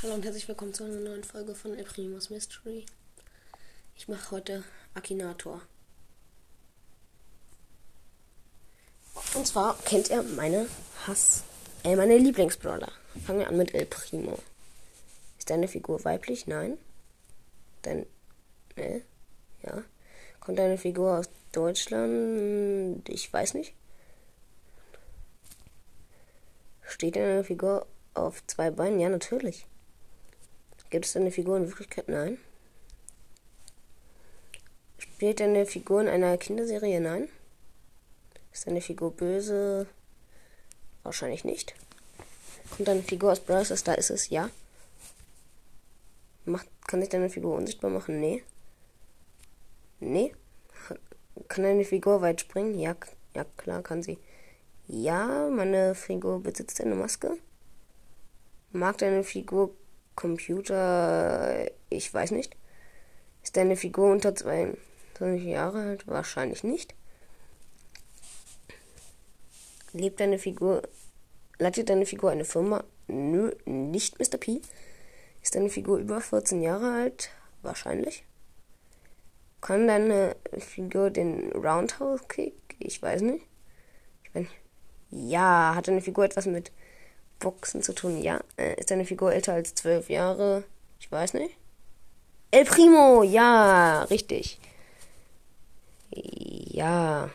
Hallo und herzlich willkommen zu einer neuen Folge von El Primus Mystery. Ich mache heute Akinator. Und zwar kennt ihr meine Hass, äh, meine Lieblingsbrawler. Fangen wir an mit El Primo. Ist deine Figur weiblich? Nein. Dein, ne? Ja. Kommt deine Figur aus Deutschland? Ich weiß nicht. Steht deine Figur auf zwei Beinen? Ja, natürlich. Gibt es eine Figur in Wirklichkeit? Nein. Spielt eine Figur in einer Kinderserie? Nein. Ist eine Figur böse? Wahrscheinlich nicht. Kommt eine Figur aus Brawl Da ist es? Ja. Macht, kann sich deine Figur unsichtbar machen? Nee. Nee. Kann eine Figur weit springen? Ja, ja klar kann sie. Ja, meine Figur besitzt eine Maske. Mag deine Figur Computer, ich weiß nicht. Ist deine Figur unter 22 Jahre alt? Wahrscheinlich nicht. Lebt deine Figur, leitet deine Figur eine Firma? Nö, nicht Mr. P. Ist deine Figur über 14 Jahre alt? Wahrscheinlich. Kann deine Figur den Roundhouse Kick? Ich weiß nicht. Ich nicht. Ja, hat deine Figur etwas mit Boxen zu tun. Ja. Äh, ist deine Figur älter als zwölf Jahre? Ich weiß nicht. El Primo, ja, richtig. Ja.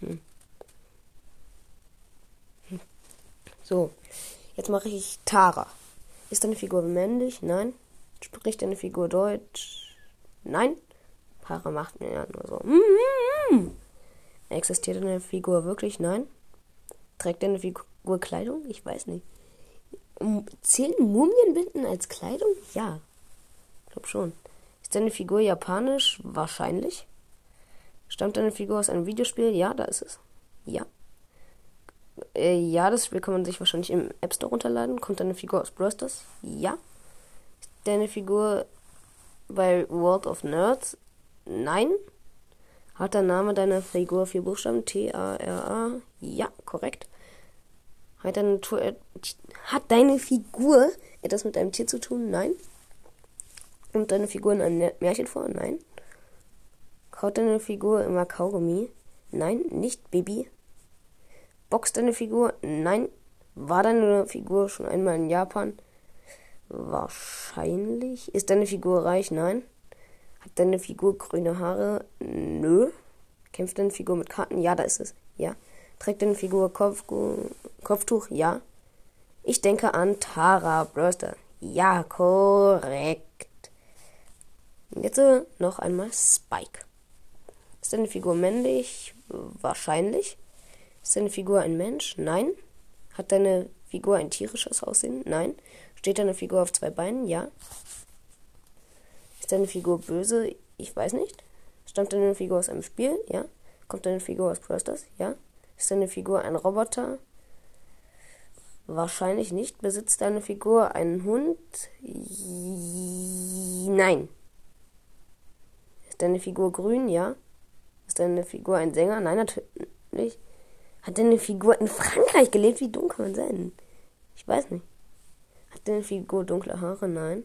Hm. Hm. So, jetzt mache ich Tara. Ist deine Figur männlich? Nein. Spricht deine Figur Deutsch? Nein. Tara macht mir ja nur so. Mm -hmm. Existiert deine Figur wirklich? Nein. Trägt deine Figur nur Kleidung? Ich weiß nicht. Zählen Mumienbinden als Kleidung? Ja. Ich glaube schon. Ist deine Figur japanisch? Wahrscheinlich. Stammt deine Figur aus einem Videospiel? Ja, da ist es. Ja. Äh, ja, das Spiel kann man sich wahrscheinlich im App Store runterladen. Kommt deine Figur aus Brawl Ja. Ist deine Figur bei World of Nerds? Nein. Hat der Name deiner Figur vier Buchstaben? T-A-R-A? Ja, korrekt. Hat deine, Natur, äh, hat deine Figur etwas mit einem Tier zu tun? Nein. Und deine Figur in einem Märchen vor? Nein. Kaut deine Figur immer Kaugummi? Nein, nicht Baby. Boxt deine Figur? Nein. War deine Figur schon einmal in Japan? Wahrscheinlich. Ist deine Figur reich? Nein. Hat deine Figur grüne Haare? Nö. Kämpft deine Figur mit Karten? Ja, da ist es. Ja. Trägt deine Figur Kopf, Kopftuch? Ja. Ich denke an Tara Brewster. Ja, korrekt. Jetzt äh, noch einmal Spike. Ist deine Figur männlich? Wahrscheinlich. Ist deine Figur ein Mensch? Nein. Hat deine Figur ein tierisches Aussehen? Nein. Steht deine Figur auf zwei Beinen? Ja. Ist deine Figur böse? Ich weiß nicht. Stammt deine Figur aus einem Spiel? Ja. Kommt deine Figur aus Brewsters? Ja. Ist deine Figur ein Roboter? Wahrscheinlich nicht. Besitzt deine Figur einen Hund? Nein. Ist deine Figur grün? Ja. Ist deine Figur ein Sänger? Nein, natürlich. Hat deine Figur in Frankreich gelebt? Wie dumm kann man sein? Ich weiß nicht. Hat deine Figur dunkle Haare? Nein.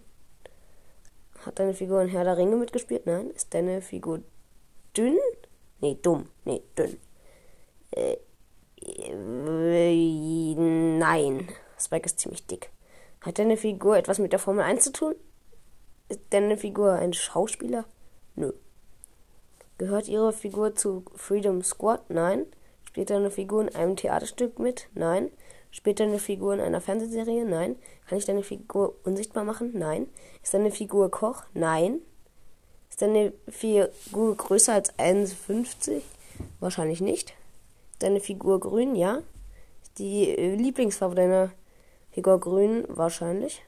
Hat deine Figur in Herr der Ringe mitgespielt? Nein. Ist deine Figur dünn? Nee, dumm. Nee, dünn. Äh, nein. Spike ist ziemlich dick. Hat deine Figur etwas mit der Formel 1 zu tun? Ist deine Figur ein Schauspieler? Nö. Gehört ihre Figur zu Freedom Squad? Nein. Spielt deine Figur in einem Theaterstück mit? Nein. Spielt deine Figur in einer Fernsehserie? Nein. Kann ich deine Figur unsichtbar machen? Nein. Ist deine Figur Koch? Nein. Ist deine Figur größer als 1,50? Wahrscheinlich nicht deine Figur grün, ja. Die äh, Lieblingsfarbe deiner Figur grün, wahrscheinlich.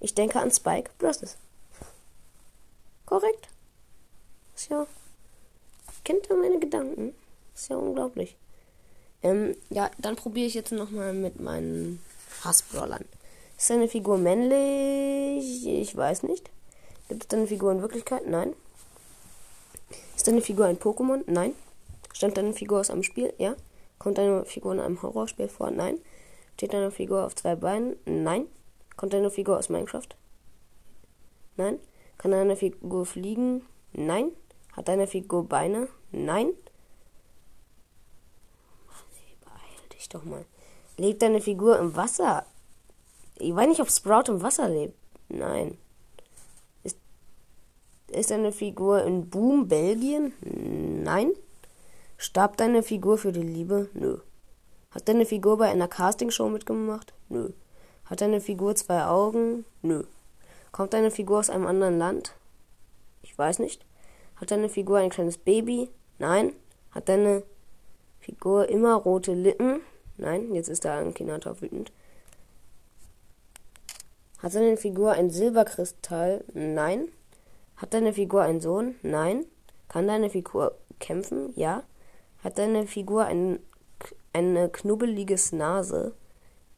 Ich denke an Spike Bros. Korrekt. Ist ja. Kennt er meine Gedanken? Ist ja unglaublich. Ähm, ja, dann probiere ich jetzt nochmal mit meinen Hassbrawlern. Ist deine Figur männlich? Ich weiß nicht. Gibt es deine Figur in Wirklichkeit? Nein. Ist deine Figur ein Pokémon? Nein. Stammt deine Figur aus einem Spiel? Ja. Kommt deine Figur in einem Horrorspiel vor? Nein. Steht deine Figur auf zwei Beinen? Nein. Kommt deine Figur aus Minecraft? Nein. Kann deine Figur fliegen? Nein. Hat deine Figur Beine? Nein. Beeil dich doch mal. Lebt deine Figur im Wasser? Ich weiß nicht, ob Sprout im Wasser lebt. Nein. Ist, ist deine Figur in Boom, Belgien? Nein. Starb deine Figur für die Liebe? Nö. Hat deine Figur bei einer Castingshow mitgemacht? Nö. Hat deine Figur zwei Augen? Nö. Kommt deine Figur aus einem anderen Land? Ich weiß nicht. Hat deine Figur ein kleines Baby? Nein. Hat deine Figur immer rote Lippen? Nein, jetzt ist der Akinator wütend. Hat deine Figur ein Silberkristall? Nein. Hat deine Figur einen Sohn? Nein. Kann deine Figur kämpfen? Ja. Hat deine Figur ein, eine knubbeliges Nase?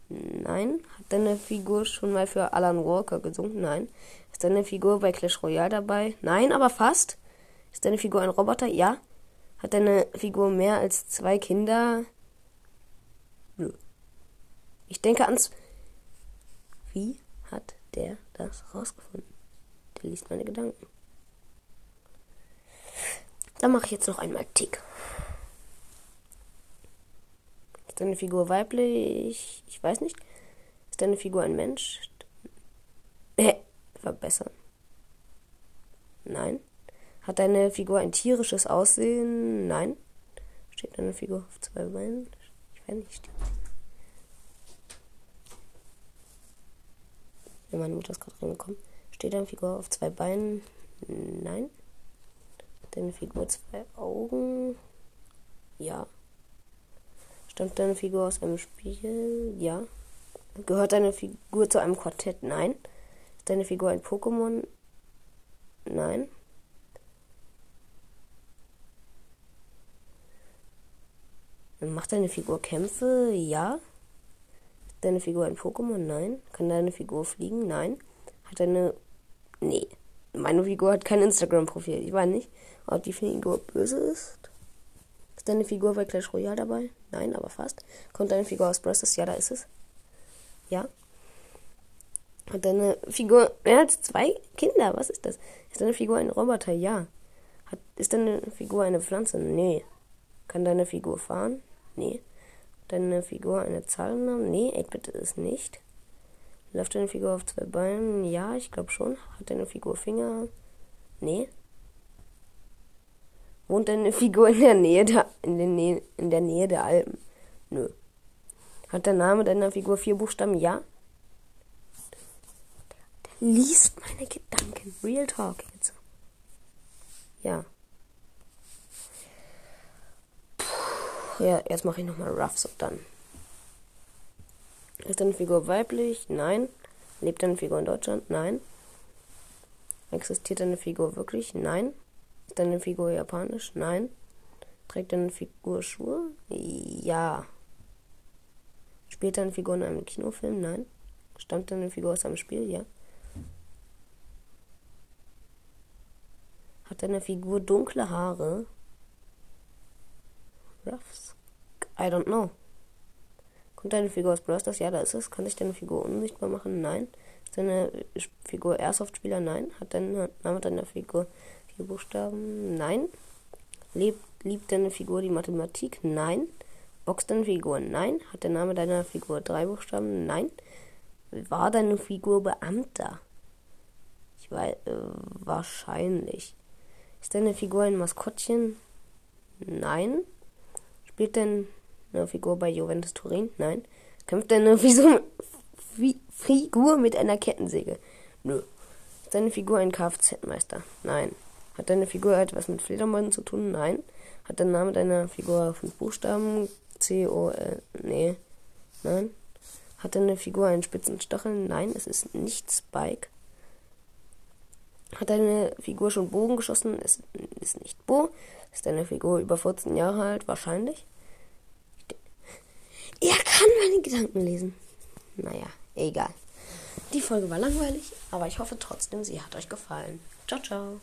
Nein. Hat deine Figur schon mal für Alan Walker gesungen? Nein. Ist deine Figur bei Clash Royale dabei? Nein, aber fast. Ist deine Figur ein Roboter? Ja. Hat deine Figur mehr als zwei Kinder? Nö. Ich denke ans. Wie hat der das rausgefunden? Der liest meine Gedanken. Dann mache ich jetzt noch einmal Tick. Ist deine Figur weiblich? Ich weiß nicht. Ist deine Figur ein Mensch? Äh, verbessern. Nein. Hat deine Figur ein tierisches Aussehen? Nein. Steht deine Figur auf zwei Beinen? Ich weiß nicht. Ja, meine Mutter ist gerade reingekommen. Steht deine Figur auf zwei Beinen? Nein. Hat deine Figur zwei Augen? Ja. Stammt deine Figur aus einem Spiel? Ja. Gehört deine Figur zu einem Quartett? Nein. Ist deine Figur ein Pokémon? Nein. Macht deine Figur Kämpfe? Ja. Ist deine Figur ein Pokémon? Nein. Kann deine Figur fliegen? Nein. Hat deine. Nee. Meine Figur hat kein Instagram-Profil. Ich weiß nicht, ob die Figur böse ist. Ist deine Figur bei Clash Royale dabei? Nein, aber fast. Kommt deine Figur aus Bros. Ja, da ist es. Ja. Hat deine Figur mehr als zwei Kinder? Was ist das? Ist deine Figur ein Roboter? Ja. Hat, ist deine Figur eine Pflanze? Nee. Kann deine Figur fahren? Nee. Deine Figur eine Zahl Nee, 8-Bit ist nicht. Läuft deine Figur auf zwei Beinen? Ja, ich glaube schon. Hat deine Figur Finger? Nee. Wohnt deine Figur in der Nähe der, in der Nähe, in der Nähe der Alpen? Nö. Hat der Name deiner Figur vier Buchstaben? Ja. Der liest meine Gedanken. Real Talk jetzt. Ja. Ja, jetzt mache ich nochmal Ruffs und dann. Ist deine Figur weiblich? Nein. Lebt deine Figur in Deutschland? Nein. Existiert deine Figur wirklich? Nein. Deine Figur japanisch? Nein. Trägt deine Figur Schuhe? Ja. Spielt deine Figur in einem Kinofilm? Nein. Stammt deine Figur aus einem Spiel? Ja. Hat deine Figur dunkle Haare? Ruffs? I don't know. Kommt deine Figur aus Brawl? Ja, da ist es. Kann sich deine Figur unsichtbar machen? Nein. Ist deine Figur Airsoft-Spieler? Nein. Hat deine Name deiner Figur vier Buchstaben? Nein. Lebt, liebt deine Figur die Mathematik? Nein. Boxt deine Figur? Nein. Hat der Name deiner Figur drei Buchstaben? Nein. War deine Figur Beamter? Ich weiß, äh, wahrscheinlich. Ist deine Figur ein Maskottchen? Nein. Spielt denn eine Figur bei Juventus Turin? Nein. Kämpft deine Figur mit einer Kettensäge? Nö. Ist deine Figur ein Kfz-Meister? Nein. Hat deine Figur etwas mit Fledermäusen zu tun? Nein. Hat der Name deiner Figur fünf Buchstaben? C, O, L, nee. Nein. Hat deine Figur einen spitzen Stachel? Nein, es ist nicht Spike. Hat deine Figur schon Bogen geschossen? Es ist nicht Bo. Ist deine Figur über 14 Jahre alt? Wahrscheinlich. Er kann meine Gedanken lesen. Naja, egal. Die Folge war langweilig, aber ich hoffe trotzdem, sie hat euch gefallen. Ciao, ciao.